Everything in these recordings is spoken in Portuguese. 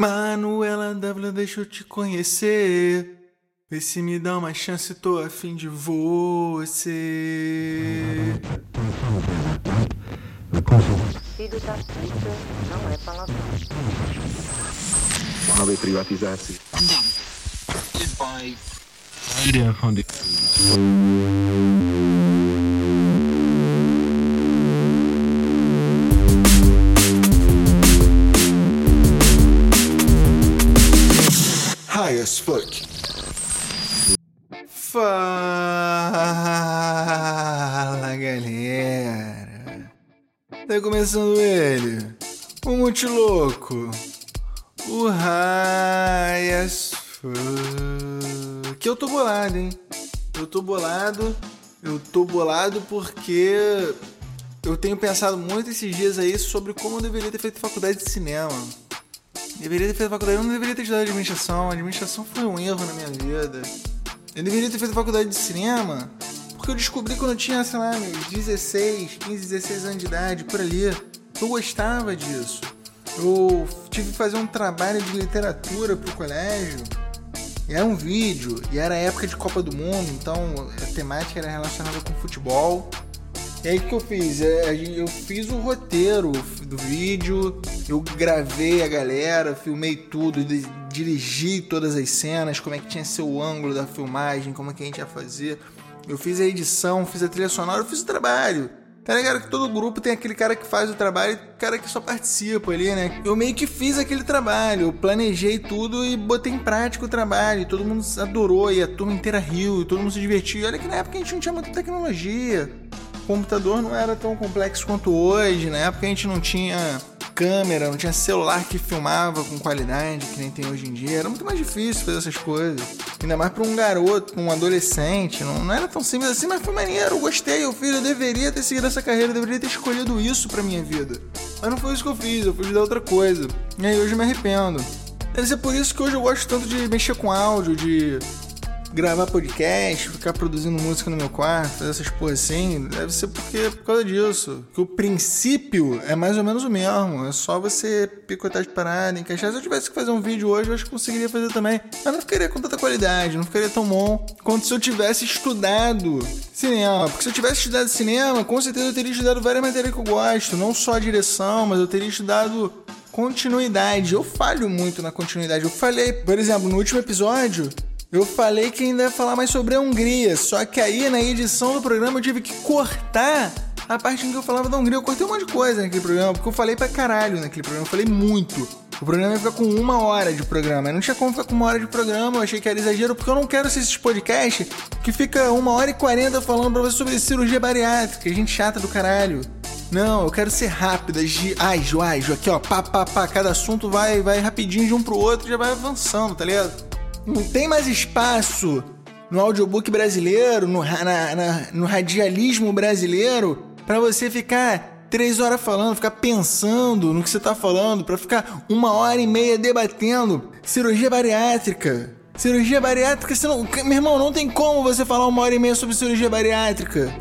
Manuela W, deixa eu te conhecer. Vê se me dá uma chance, tô afim de você. Filho da puta não é palavrão. Máme privatizaci. High as fuck. Fala galera. Tá começando ele, o Multilouco, o High as fuck. Que eu tô bolado, hein? Eu tô bolado, eu tô bolado porque eu tenho pensado muito esses dias aí sobre como eu deveria ter feito faculdade de cinema. Deveria ter feito faculdade, eu não deveria ter estudado administração. A administração foi um erro na minha vida. Eu deveria ter feito faculdade de cinema porque eu descobri quando eu tinha, sei lá, meus 16, 15, 16 anos de idade, por ali. Eu gostava disso. Eu tive que fazer um trabalho de literatura pro colégio. E era um vídeo, e era época de Copa do Mundo, então a temática era relacionada com futebol. E aí o que eu fiz? É, Eu fiz o roteiro do vídeo, eu gravei a galera, filmei tudo, di- dirigi todas as cenas, como é que tinha o ângulo da filmagem, como é que a gente ia fazer. Eu fiz a edição, fiz a trilha sonora, eu fiz o trabalho. Tá ligado que todo grupo tem aquele cara que faz o trabalho e o cara que só participa ali, né? Eu meio que fiz aquele trabalho, eu planejei tudo e botei em prática o trabalho. Todo mundo adorou, e a turma inteira riu, e todo mundo se divertiu. E olha que na época a gente não tinha muita tecnologia computador não era tão complexo quanto hoje. Na época a gente não tinha câmera, não tinha celular que filmava com qualidade que nem tem hoje em dia. Era muito mais difícil fazer essas coisas. Ainda mais para um garoto, um adolescente. Não, não era tão simples assim, mas foi maneiro. Eu gostei, eu fiz, eu deveria ter seguido essa carreira, eu deveria ter escolhido isso pra minha vida. Mas não foi isso que eu fiz, eu fui estudar outra coisa. E aí hoje eu me arrependo. Deve ser por isso que hoje eu gosto tanto de mexer com áudio, de gravar podcast, ficar produzindo música no meu quarto, essas porras assim, deve ser porque por causa disso. Que o princípio é mais ou menos o mesmo. É só você picotar de parada, encaixar. Se eu tivesse que fazer um vídeo hoje, eu acho que conseguiria fazer também. Mas não ficaria com tanta qualidade, não ficaria tão bom quanto se eu tivesse estudado cinema. Porque se eu tivesse estudado cinema, com certeza eu teria estudado várias matérias que eu gosto. Não só a direção, mas eu teria estudado continuidade. Eu falho muito na continuidade. Eu falei, por exemplo, no último episódio, eu falei que ainda ia falar mais sobre a Hungria. Só que aí na edição do programa eu tive que cortar a parte em que eu falava da Hungria. Eu cortei um monte de coisa naquele programa, porque eu falei pra caralho naquele programa. Eu falei muito. O programa ia ficar com uma hora de programa. Eu não tinha como ficar com uma hora de programa, eu achei que era exagero, porque eu não quero ser esses podcasts que fica uma hora e quarenta falando pra você sobre cirurgia bariátrica. Gente chata do caralho. Não, eu quero ser rápida, gi- ágil, ágil, aqui ó, pá, pá, pá, cada assunto vai, vai rapidinho de um pro outro e já vai avançando, tá ligado? Não tem mais espaço no audiobook brasileiro, no, na- na- no radialismo brasileiro, pra você ficar três horas falando, ficar pensando no que você tá falando, pra ficar uma hora e meia debatendo cirurgia bariátrica. Cirurgia bariátrica, você não. Meu irmão, não tem como você falar uma hora e meia sobre cirurgia bariátrica.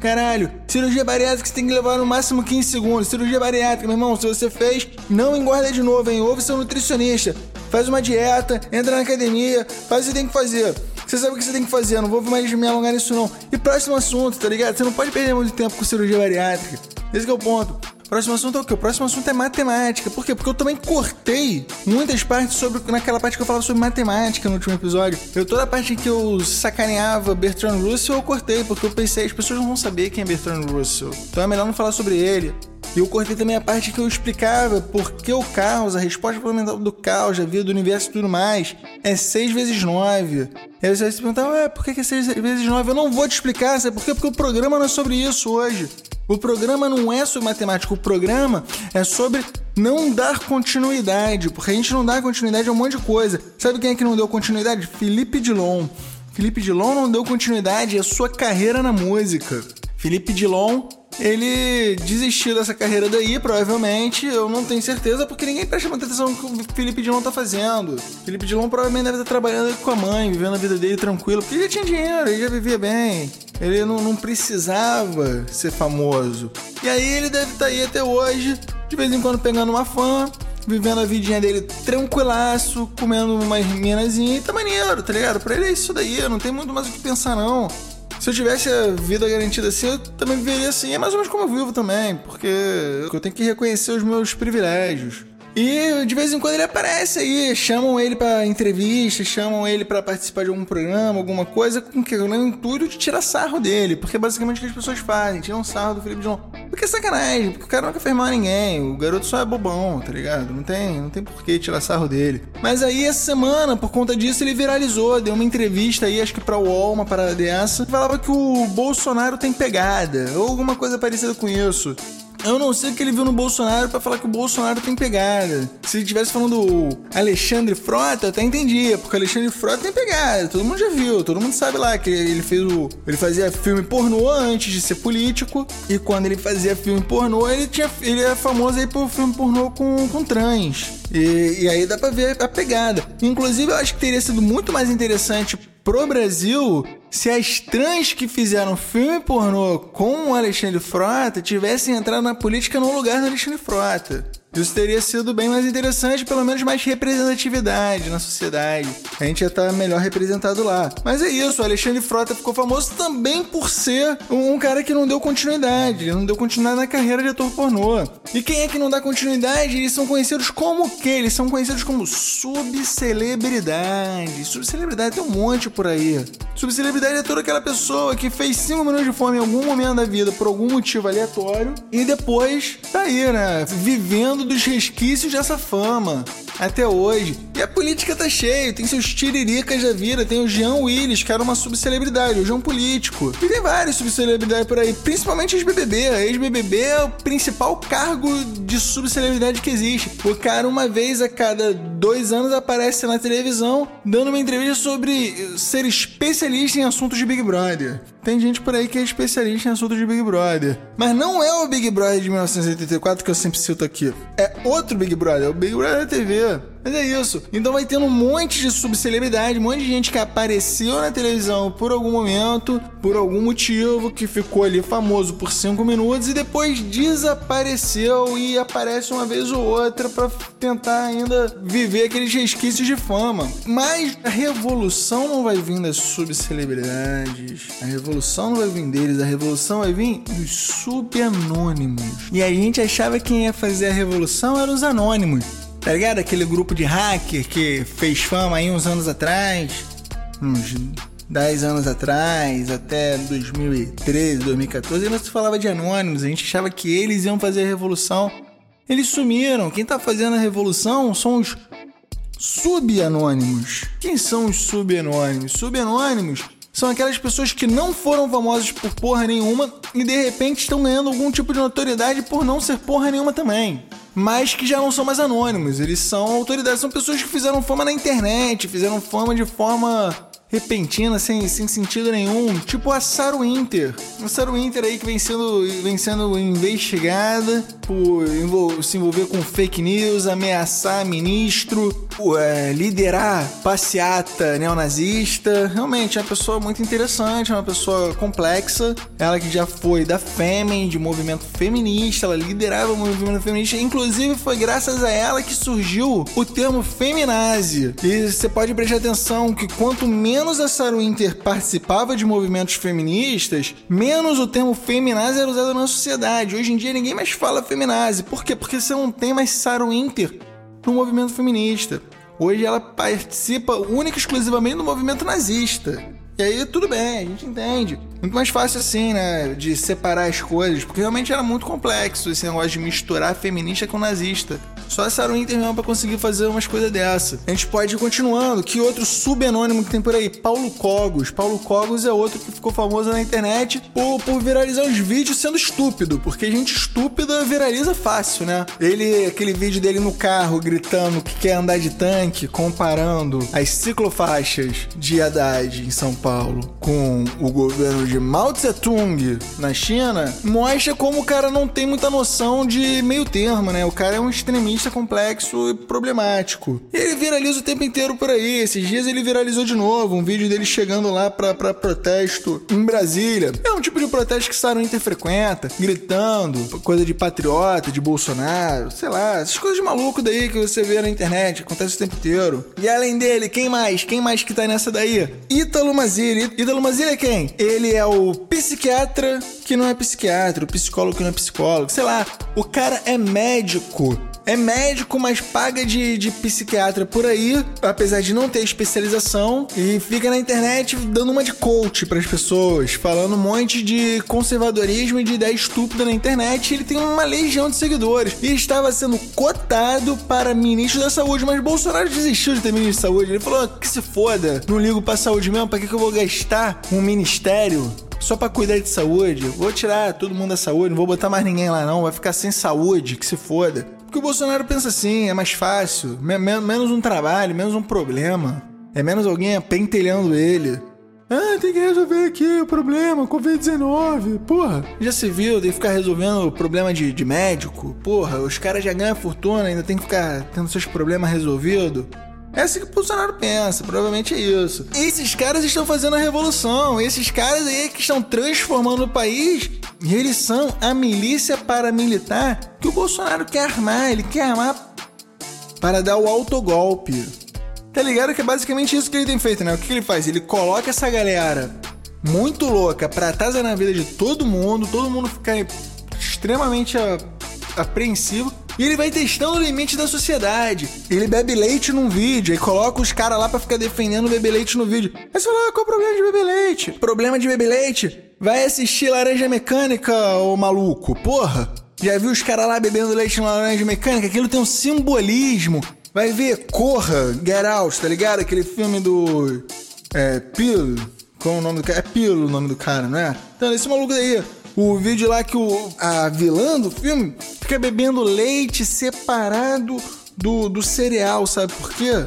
Caralho, cirurgia bariátrica você tem que levar no máximo 15 segundos. Cirurgia bariátrica, meu irmão, se você fez, não engorda de novo, hein? Ouve seu nutricionista. Faz uma dieta, entra na academia, faz o que tem que fazer. Você sabe o que você tem que fazer, não vou mais me alongar nisso não. E próximo assunto, tá ligado? Você não pode perder muito tempo com cirurgia bariátrica. Esse é o ponto. Próximo assunto é o quê? O próximo assunto é matemática. Por quê? Porque eu também cortei muitas partes sobre. naquela parte que eu falava sobre matemática no último episódio. Eu toda a parte que eu sacaneava Bertrand Russell, eu cortei, porque eu pensei, as pessoas não vão saber quem é Bertrand Russell. Então é melhor não falar sobre ele. E eu cortei também a parte que eu explicava por que o caos, a resposta fundamental do caos, da vida, do universo e tudo mais, é 6 vezes 9. E vai se perguntar, ué, por que que é 6 vezes 9? Eu não vou te explicar, sabe por quê? Porque o programa não é sobre isso hoje. O programa não é sobre matemática, o programa é sobre não dar continuidade, porque a gente não dá continuidade a um monte de coisa. Sabe quem é que não deu continuidade? Felipe Dilon. Felipe Dilon não deu continuidade à sua carreira na música. Felipe Dilon, ele desistiu dessa carreira daí, provavelmente. Eu não tenho certeza, porque ninguém presta muita atenção no que o Felipe Dilon tá fazendo. Felipe Dilon provavelmente deve estar trabalhando com a mãe, vivendo a vida dele tranquilo, porque ele já tinha dinheiro, ele já vivia bem. Ele não, não precisava ser famoso. E aí ele deve estar aí até hoje, de vez em quando pegando uma fã, vivendo a vidinha dele tranquilaço, comendo umas minazinhas e tá maneiro, tá ligado? Pra ele é isso daí, não tem muito mais o que pensar não. Se eu tivesse a vida garantida assim, eu também viveria assim. É mais ou menos como eu vivo também, porque eu tenho que reconhecer os meus privilégios. E de vez em quando ele aparece aí, chamam ele para entrevista, chamam ele para participar de algum programa, alguma coisa, com que no intuito de tirar sarro dele, porque é basicamente o que as pessoas fazem, tiram sarro do Felipe João. Porque é sacanagem, porque o cara nunca fez mal a ninguém, o garoto só é bobão, tá ligado? Não tem, não tem por que tirar sarro dele. Mas aí essa semana, por conta disso, ele viralizou, deu uma entrevista aí, acho que pra UOL, uma parada dessa, falava que o Bolsonaro tem pegada, ou alguma coisa parecida com isso. Eu não sei o que ele viu no Bolsonaro para falar que o Bolsonaro tem pegada. Se ele tivesse falando o Alexandre Frota, eu até entendia, porque o Alexandre Frota tem pegada. Todo mundo já viu, todo mundo sabe lá que ele fez o. Ele fazia filme pornô antes de ser político. E quando ele fazia filme pornô, ele tinha. Ele é famoso aí por filme pornô com, com trans. E, e aí dá pra ver a pegada. Inclusive, eu acho que teria sido muito mais interessante pro Brasil se as trans que fizeram filme pornô com o Alexandre Frota tivessem entrado na política no lugar do Alexandre Frota. Isso teria sido bem mais interessante, pelo menos mais representatividade na sociedade. A gente ia estar melhor representado lá. Mas é isso, o Alexandre Frota ficou famoso também por ser um cara que não deu continuidade. Não deu continuidade na carreira de ator pornô. E quem é que não dá continuidade? Eles são conhecidos como o quê? Eles são conhecidos como subcelebridade. Subcelebridade tem um monte por aí. Subcelebridade é toda aquela pessoa que fez 5 minutos de fome em algum momento da vida por algum motivo aleatório e depois tá aí, né? Vivendo dos resquícios dessa fama até hoje. E a política tá cheia, tem seus tiriricas da vida, tem o Jean Willis, que era uma subcelebridade, hoje é um político. E tem várias subcelebridades por aí, principalmente ex-BBB. Ex-BBB é o principal cargo de subcelebridade que existe. O cara, uma vez a cada dois anos, aparece na televisão dando uma entrevista sobre ser especialista em assuntos de Big Brother. Tem gente por aí que é especialista em assuntos de Big Brother. Mas não é o Big Brother de 1984 que eu sempre cito aqui. É outro Big Brother, é o Big Brother TV. Mas é isso. Então vai tendo um monte de subcelebridade, um monte de gente que apareceu na televisão por algum momento, por algum motivo, que ficou ali famoso por cinco minutos e depois desapareceu e aparece uma vez ou outra para tentar ainda viver aqueles resquícios de fama. Mas a revolução não vai vir das subcelebridades. A revolução não vai vir deles, a revolução vai vir dos subanônimos. E a gente achava que quem ia fazer a revolução eram os anônimos. Tá ligado? Aquele grupo de hacker que fez fama aí uns anos atrás, uns 10 anos atrás, até 2013, 2014, não se falava de anônimos, a gente achava que eles iam fazer a revolução. Eles sumiram. Quem tá fazendo a revolução são os subanônimos. Quem são os subanônimos? Subanônimos são aquelas pessoas que não foram famosas por porra nenhuma e de repente estão ganhando algum tipo de notoriedade por não ser porra nenhuma também mas que já não são mais anônimos. Eles são autoridades, são pessoas que fizeram fama na internet, fizeram fama de forma repentina, sem, sem sentido nenhum, tipo a Sarah Winter. A Sarah Winter aí que vem sendo, vem sendo investigada por se envolver com fake news, ameaçar ministro, é, liderar passeata neonazista. Realmente é uma pessoa muito interessante, é uma pessoa complexa. Ela que já foi da Fêmen, de movimento feminista, ela liderava o movimento feminista. Inclusive foi graças a ela que surgiu o termo feminazi. E você pode prestar atenção que quanto menos a Sarah Winter participava de movimentos feministas, menos o termo feminazi era usado na sociedade. Hoje em dia ninguém mais fala feminazi. Por quê? Porque você não tem mais Sarah Winter no movimento feminista. Hoje ela participa única e exclusivamente do movimento nazista. E aí tudo bem, a gente entende. Muito mais fácil assim, né? De separar as coisas, porque realmente era muito complexo esse negócio de misturar feminista com nazista. Só a Sarah Winter mesmo pra conseguir fazer umas coisas dessa. A gente pode ir continuando. Que outro subanônimo que tem por aí? Paulo Cogos. Paulo Cogos é outro que ficou famoso na internet por, por viralizar os vídeos sendo estúpido, porque gente estúpida viraliza fácil, né? Ele, aquele vídeo dele no carro gritando que quer andar de tanque, comparando as ciclofaixas de Haddad em São Paulo com o governo de Mao Tse Tung na China mostra como o cara não tem muita noção de meio termo, né? O cara é um extremista complexo e problemático. Ele viraliza o tempo inteiro por aí. Esses dias ele viralizou de novo um vídeo dele chegando lá pra, pra protesto em Brasília. É um tipo de protesto que Sarah Inter frequenta, gritando, coisa de patriota, de Bolsonaro, sei lá, essas coisas de maluco daí que você vê na internet, acontece o tempo inteiro. E além dele, quem mais? Quem mais que tá nessa daí? Ítalo Mazili. Ítalo Mazili é quem? Ele é o psiquiatra que não é psiquiatra, o psicólogo que não é psicólogo, sei lá. O cara é médico é médico, mas paga de, de psiquiatra por aí, apesar de não ter especialização, e fica na internet dando uma de coach para as pessoas, falando um monte de conservadorismo e de ideia estúpida na internet. ele tem uma legião de seguidores e estava sendo cotado para ministro da saúde, mas Bolsonaro desistiu de ter ministro da saúde. Ele falou que se foda, não ligo para saúde mesmo, para que, que eu vou gastar um ministério só para cuidar de saúde. Vou tirar todo mundo da saúde, não vou botar mais ninguém lá não, vai ficar sem saúde, que se foda. Porque o Bolsonaro pensa assim, é mais fácil, me menos um trabalho, menos um problema. É menos alguém pentelhando ele. Ah, tem que resolver aqui o problema, Covid-19. Porra, já se viu, tem que ficar resolvendo o problema de, de médico. Porra, os caras já ganham fortuna, ainda tem que ficar tendo seus problemas resolvidos. É assim que o Bolsonaro pensa, provavelmente é isso. Esses caras estão fazendo a revolução, esses caras aí que estão transformando o país, e eles são a milícia paramilitar que o Bolsonaro quer armar, ele quer armar para dar o autogolpe. Tá ligado que é basicamente isso que ele tem feito, né? O que ele faz? Ele coloca essa galera muito louca pra atazanar na vida de todo mundo, todo mundo ficar extremamente apreensivo e ele vai testando o limite da sociedade. Ele bebe leite num vídeo e coloca os caras lá para ficar defendendo o bebe leite no vídeo. Aí você fala, ah, qual o problema de beber leite? Problema de beber leite? Vai assistir Laranja Mecânica, ô maluco, porra. Já viu os caras lá bebendo leite na Laranja Mecânica? Aquilo tem um simbolismo. Vai ver Corra, Get Out, tá ligado? Aquele filme do... É, Pilo. Qual é o nome do cara? É Pilo o nome do cara, não é? Então, esse maluco daí o vídeo lá que o, a vilã do filme fica bebendo leite separado do, do cereal, sabe por quê?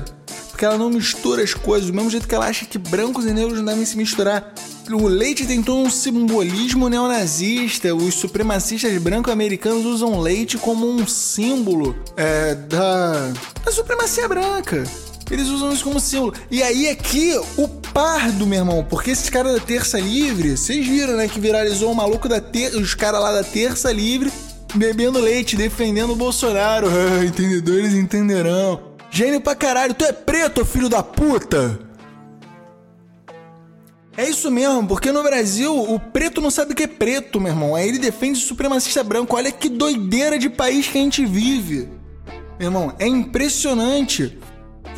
Porque ela não mistura as coisas, do mesmo jeito que ela acha que brancos e negros não devem se misturar. O leite tem todo um simbolismo neonazista. Os supremacistas branco-americanos usam leite como um símbolo é, da, da supremacia branca. Eles usam isso como símbolo. E aí aqui, o pardo, meu irmão, porque esses caras da Terça Livre, vocês viram, né, que viralizou o maluco da Terça, os caras lá da Terça Livre bebendo leite, defendendo o Bolsonaro. Ah, entendedores entenderão. Gênio pra caralho, tu é preto, filho da puta! É isso mesmo, porque no Brasil o preto não sabe o que é preto, meu irmão. Aí ele defende o supremacista branco. Olha que doideira de país que a gente vive. Meu irmão, é impressionante.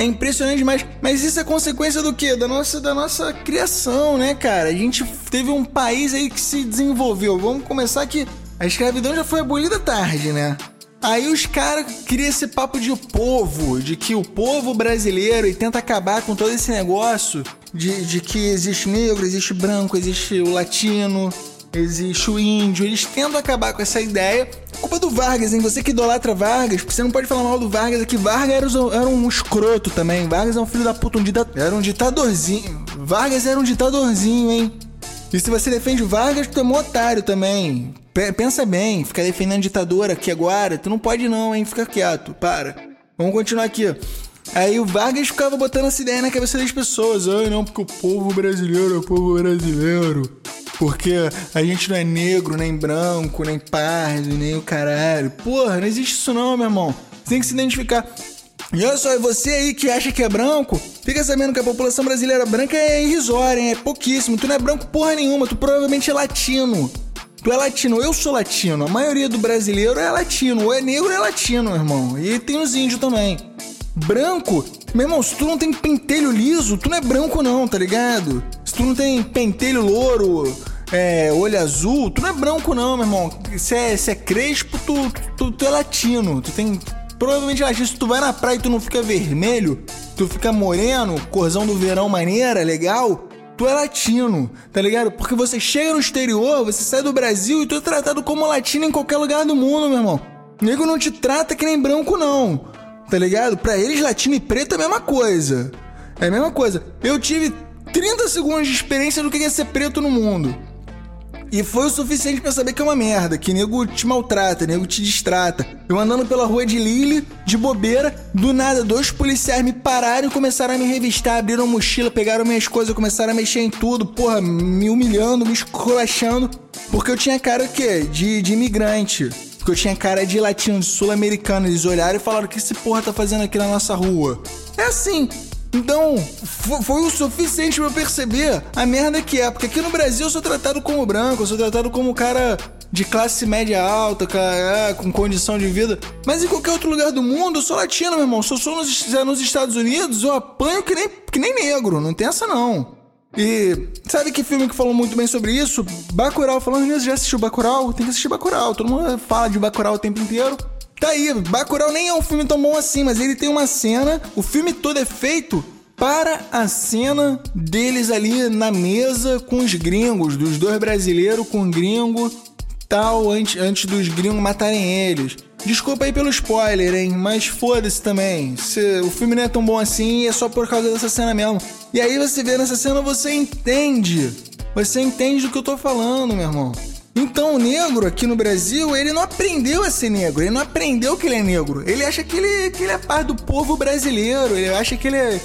É impressionante demais. Mas isso é consequência do quê? Da nossa, da nossa criação, né, cara? A gente teve um país aí que se desenvolveu. Vamos começar que a escravidão já foi abolida tarde, né? Aí os caras criam esse papo de povo, de que o povo brasileiro e tenta acabar com todo esse negócio de, de que existe negro, existe branco, existe o latino, existe o índio. Eles tentam acabar com essa ideia. Culpa do Vargas, hein? Você que idolatra Vargas, você não pode falar mal do Vargas aqui. Vargas era, era um escroto também. Vargas é um filho da puta, um ditador. Era um ditadorzinho. Vargas era um ditadorzinho, hein? E se você defende Vargas, tu é um otário também. P pensa bem, ficar defendendo ditador aqui agora, tu não pode não, hein? Fica quieto, para. Vamos continuar aqui. Aí o Vargas ficava botando essa ideia na cabeça das pessoas. Ai, não, porque o povo brasileiro é o povo brasileiro. Porque a gente não é negro, nem branco, nem pardo, nem o caralho. Porra, não existe isso não, meu irmão. Você tem que se identificar. E olha só, você aí que acha que é branco, fica sabendo que a população brasileira branca é irrisória, hein? é pouquíssimo. Tu não é branco porra nenhuma, tu provavelmente é latino. Tu é latino, eu sou latino. A maioria do brasileiro é latino. Ou é negro ou é latino, irmão. E tem os índios também. Branco, meu irmão, se tu não tem pentelho liso, tu não é branco não, tá ligado? Se tu não tem pentelho louro, é, olho azul, tu não é branco não, meu irmão. Se é, se é crespo, tu, tu, tu é latino. Tu tem provavelmente latino. Se tu vai na praia e tu não fica vermelho, tu fica moreno, corzão do verão maneira, legal, tu é latino, tá ligado? Porque você chega no exterior, você sai do Brasil e tu é tratado como latino em qualquer lugar do mundo, meu irmão. O nego não te trata que nem branco, não. Tá ligado? Pra eles, latino e preto é a mesma coisa. É a mesma coisa. Eu tive 30 segundos de experiência do que é ser preto no mundo. E foi o suficiente para saber que é uma merda, que nego te maltrata, nego te distrata. Eu andando pela rua de Lille, de bobeira, do nada, dois policiais me pararam e começaram a me revistar, abriram mochila, pegaram minhas coisas, começaram a mexer em tudo, porra, me humilhando, me esculachando, porque eu tinha cara o quê? De, de imigrante. Eu tinha cara de latino, de sul-americano. Eles olharam e falaram: o que esse porra tá fazendo aqui na nossa rua? É assim, então, foi o suficiente pra eu perceber a merda que é. Porque aqui no Brasil eu sou tratado como branco, eu sou tratado como cara de classe média alta, é, com condição de vida. Mas em qualquer outro lugar do mundo, eu sou latino, meu irmão. Se eu sou nos, nos Estados Unidos, eu apanho que nem, que nem negro. Não tem essa, não. E sabe que filme que falou muito bem sobre isso? Bacurau. Falando nisso, já assistiu Bacurau? Tem que assistir Bacurau. Todo mundo fala de Bacurau o tempo inteiro. Tá aí, Bacurau nem é um filme tão bom assim, mas ele tem uma cena, o filme todo é feito para a cena deles ali na mesa com os gringos, dos dois brasileiros com o gringo, tal, antes, antes dos gringos matarem eles. Desculpa aí pelo spoiler, hein? Mas foda-se também. Se, o filme não é tão bom assim é só por causa dessa cena mesmo. E aí você vê nessa cena, você entende. Você entende do que eu tô falando, meu irmão. Então o negro aqui no Brasil, ele não aprendeu a ser negro, ele não aprendeu que ele é negro. Ele acha que ele, que ele é parte do povo brasileiro, ele acha que ele é,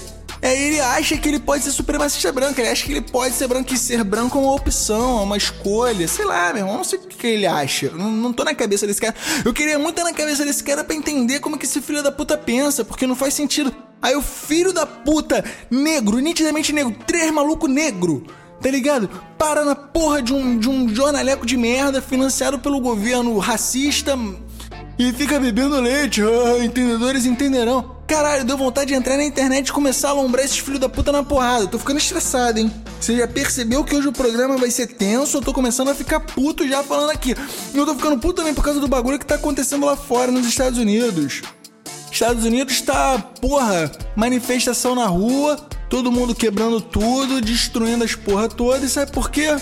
é. ele acha que ele pode ser supremacista branco, ele acha que ele pode ser branco e ser branco é uma opção, é uma escolha, sei lá, meu irmão, não sei o que ele acha. Não, não tô na cabeça desse cara. Eu queria muito estar na cabeça desse cara para entender como que esse filho da puta pensa, porque não faz sentido. Aí o filho da puta, negro, nitidamente negro, três maluco negro tá ligado? Para na porra de um, de um jornaleco de merda financiado pelo governo racista e fica bebendo leite. Ah, entendedores entenderão. Caralho, deu vontade de entrar na internet e começar a alombrar esses filhos da puta na porrada. Tô ficando estressado, hein? Você já percebeu que hoje o programa vai ser tenso? Eu tô começando a ficar puto já falando aqui. E eu tô ficando puto também por causa do bagulho que tá acontecendo lá fora, nos Estados Unidos. Estados Unidos tá, porra, manifestação na rua, todo mundo quebrando tudo, destruindo as porra todas. E sabe por quê?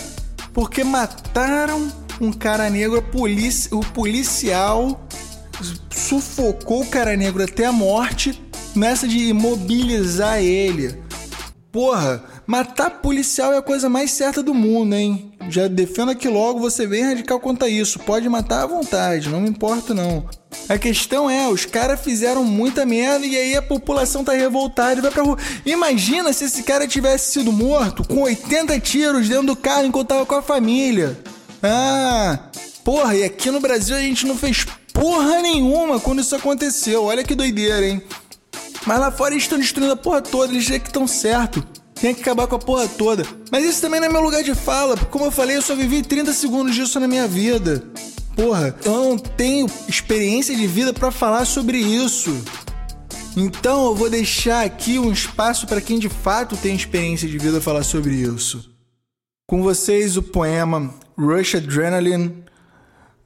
Porque mataram um cara negro, o policial sufocou o cara negro até a morte nessa de imobilizar ele. Porra, matar policial é a coisa mais certa do mundo, hein? Já defendo aqui logo, você vem radical quanto a isso. Pode matar à vontade, não me importa não. A questão é, os caras fizeram muita merda e aí a população tá revoltada e vai pra rua. Imagina se esse cara tivesse sido morto com 80 tiros dentro do carro enquanto tava com a família. Ah, porra, e aqui no Brasil a gente não fez porra nenhuma quando isso aconteceu. Olha que doideira, hein? Mas lá fora eles estão destruindo a porra toda, eles já que estão certo. Tem que acabar com a porra toda. Mas isso também não é meu lugar de fala, porque como eu falei, eu só vivi 30 segundos disso na minha vida. Porra, eu não tenho experiência de vida para falar sobre isso. Então eu vou deixar aqui um espaço para quem de fato tem experiência de vida falar sobre isso. Com vocês o poema Rush Adrenaline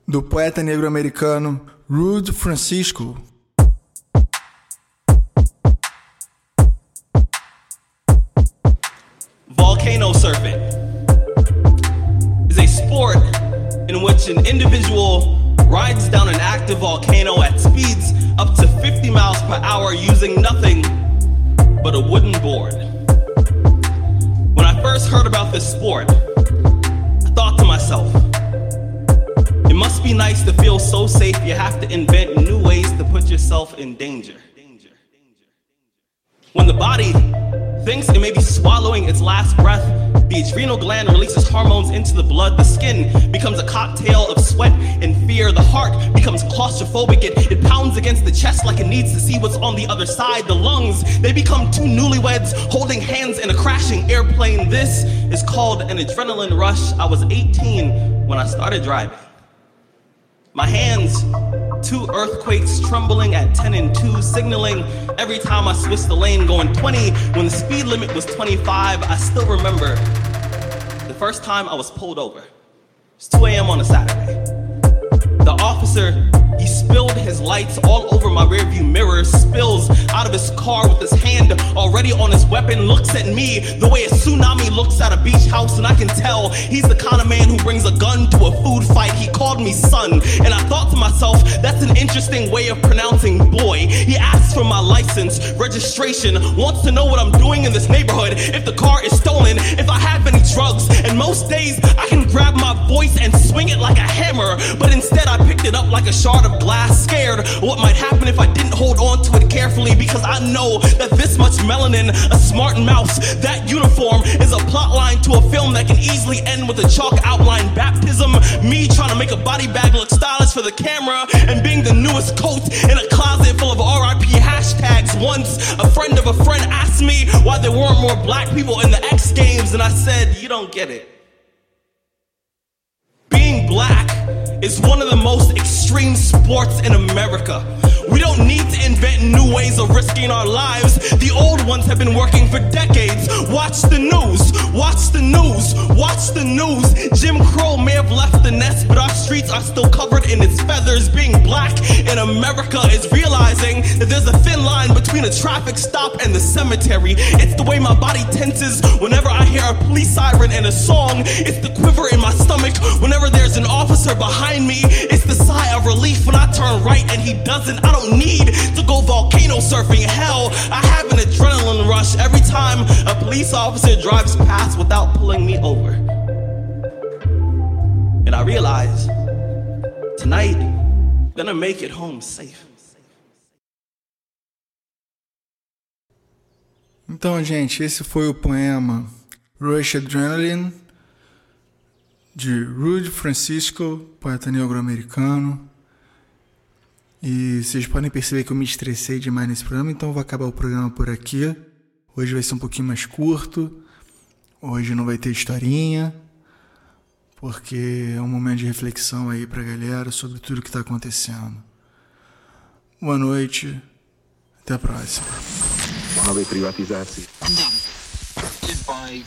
do poeta negro-americano Rude Francisco. volcano surfing is a sport in which an individual rides down an active volcano at speeds up to 50 miles per hour using nothing but a wooden board. When I first heard about this sport, I thought to myself, must be nice to feel so safe you have to invent new ways to put yourself in danger. When the body thinks it may be swallowing its last breath, the adrenal gland releases hormones into the blood. The skin becomes a cocktail of sweat and fear. The heart becomes claustrophobic. It, it pounds against the chest like it needs to see what's on the other side. The lungs, they become two newlyweds holding hands in a crashing airplane. This is called an adrenaline rush. I was 18 when I started driving. My hands, two earthquakes trembling at 10 and 2, signaling every time I switched the lane going 20 when the speed limit was 25. I still remember the first time I was pulled over. It's 2 a.m. on a Saturday. The officer, he spilled his lights all over my rearview mirror, spills out of his car with his hand already on his weapon, looks at me the way a tsunami looks at a beach house, and I can tell he's the kind of man who brings a gun to a food fight. He called me son, and I thought to myself, that's an interesting way of pronouncing boy. He asks for my license, registration, wants to know what I'm doing in this neighborhood, if the car is stolen, if I have any drugs, and most days I can grab my voice and swing it like a hammer, but instead I picked it up like a shard of glass, scared what might happen if I didn't hold on to it carefully because I know that this much melanin, a smart mouse, that uniform is a plot line to a film that can easily end with a chalk outline baptism, me trying to make a body bag look stylish for the camera, and being the newest coat in a closet full of RIP hashtags. Once a friend of a friend asked me why there weren't more black people in the X Games, and I said, You don't get it. Being black is one of the most extreme sports in America. We don't need to invent new ways of risking our lives. The old ones have been working for decades. Watch the news, watch the news, watch the news. Jim Crow may have left the nest, but our streets are still covered in its feathers. Being black in America is realizing that there's a thin line between a traffic stop and the cemetery. It's the way my body tenses whenever I hear a police siren and a song. It's the quiver in my stomach whenever there's an officer behind me. It's the right and he doesn't. I don't need to go volcano surfing. Hell, I have an adrenaline rush every time a police officer drives past without pulling me over. And I realize tonight, I'm gonna make it home safe. Então, gente, esse foi o poema Rush Adrenaline de Rude Francisco, poeta negro-americano. E vocês podem perceber que eu me estressei demais nesse programa, então eu vou acabar o programa por aqui. Hoje vai ser um pouquinho mais curto. Hoje não vai ter historinha, porque é um momento de reflexão aí pra galera sobre tudo que tá acontecendo. Boa noite, até a próxima. novej privatizácii. High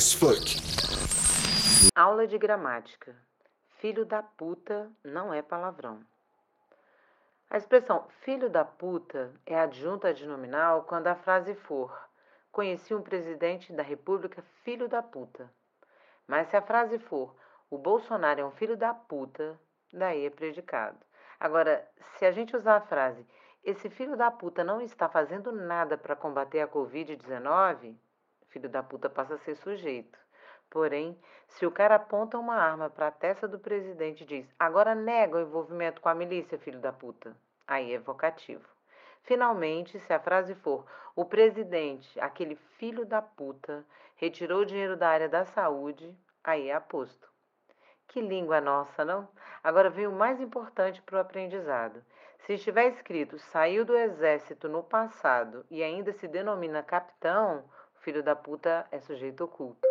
fuck. Aula de gramática. Filho da puta não é palavrão. A expressão filho da puta é adjunta adnominal quando a frase for conheci um presidente da República filho da puta. Mas se a frase for o Bolsonaro é um filho da puta, daí é predicado. Agora, se a gente usar a frase esse filho da puta não está fazendo nada para combater a Covid-19, filho da puta passa a ser sujeito. Porém, se o cara aponta uma arma para a testa do presidente e diz agora nega o envolvimento com a milícia, filho da puta, aí é vocativo. Finalmente, se a frase for o presidente, aquele filho da puta, retirou o dinheiro da área da saúde, aí é aposto. Que língua nossa, não? Agora vem o mais importante para o aprendizado. Se estiver escrito saiu do exército no passado e ainda se denomina capitão, filho da puta é sujeito oculto.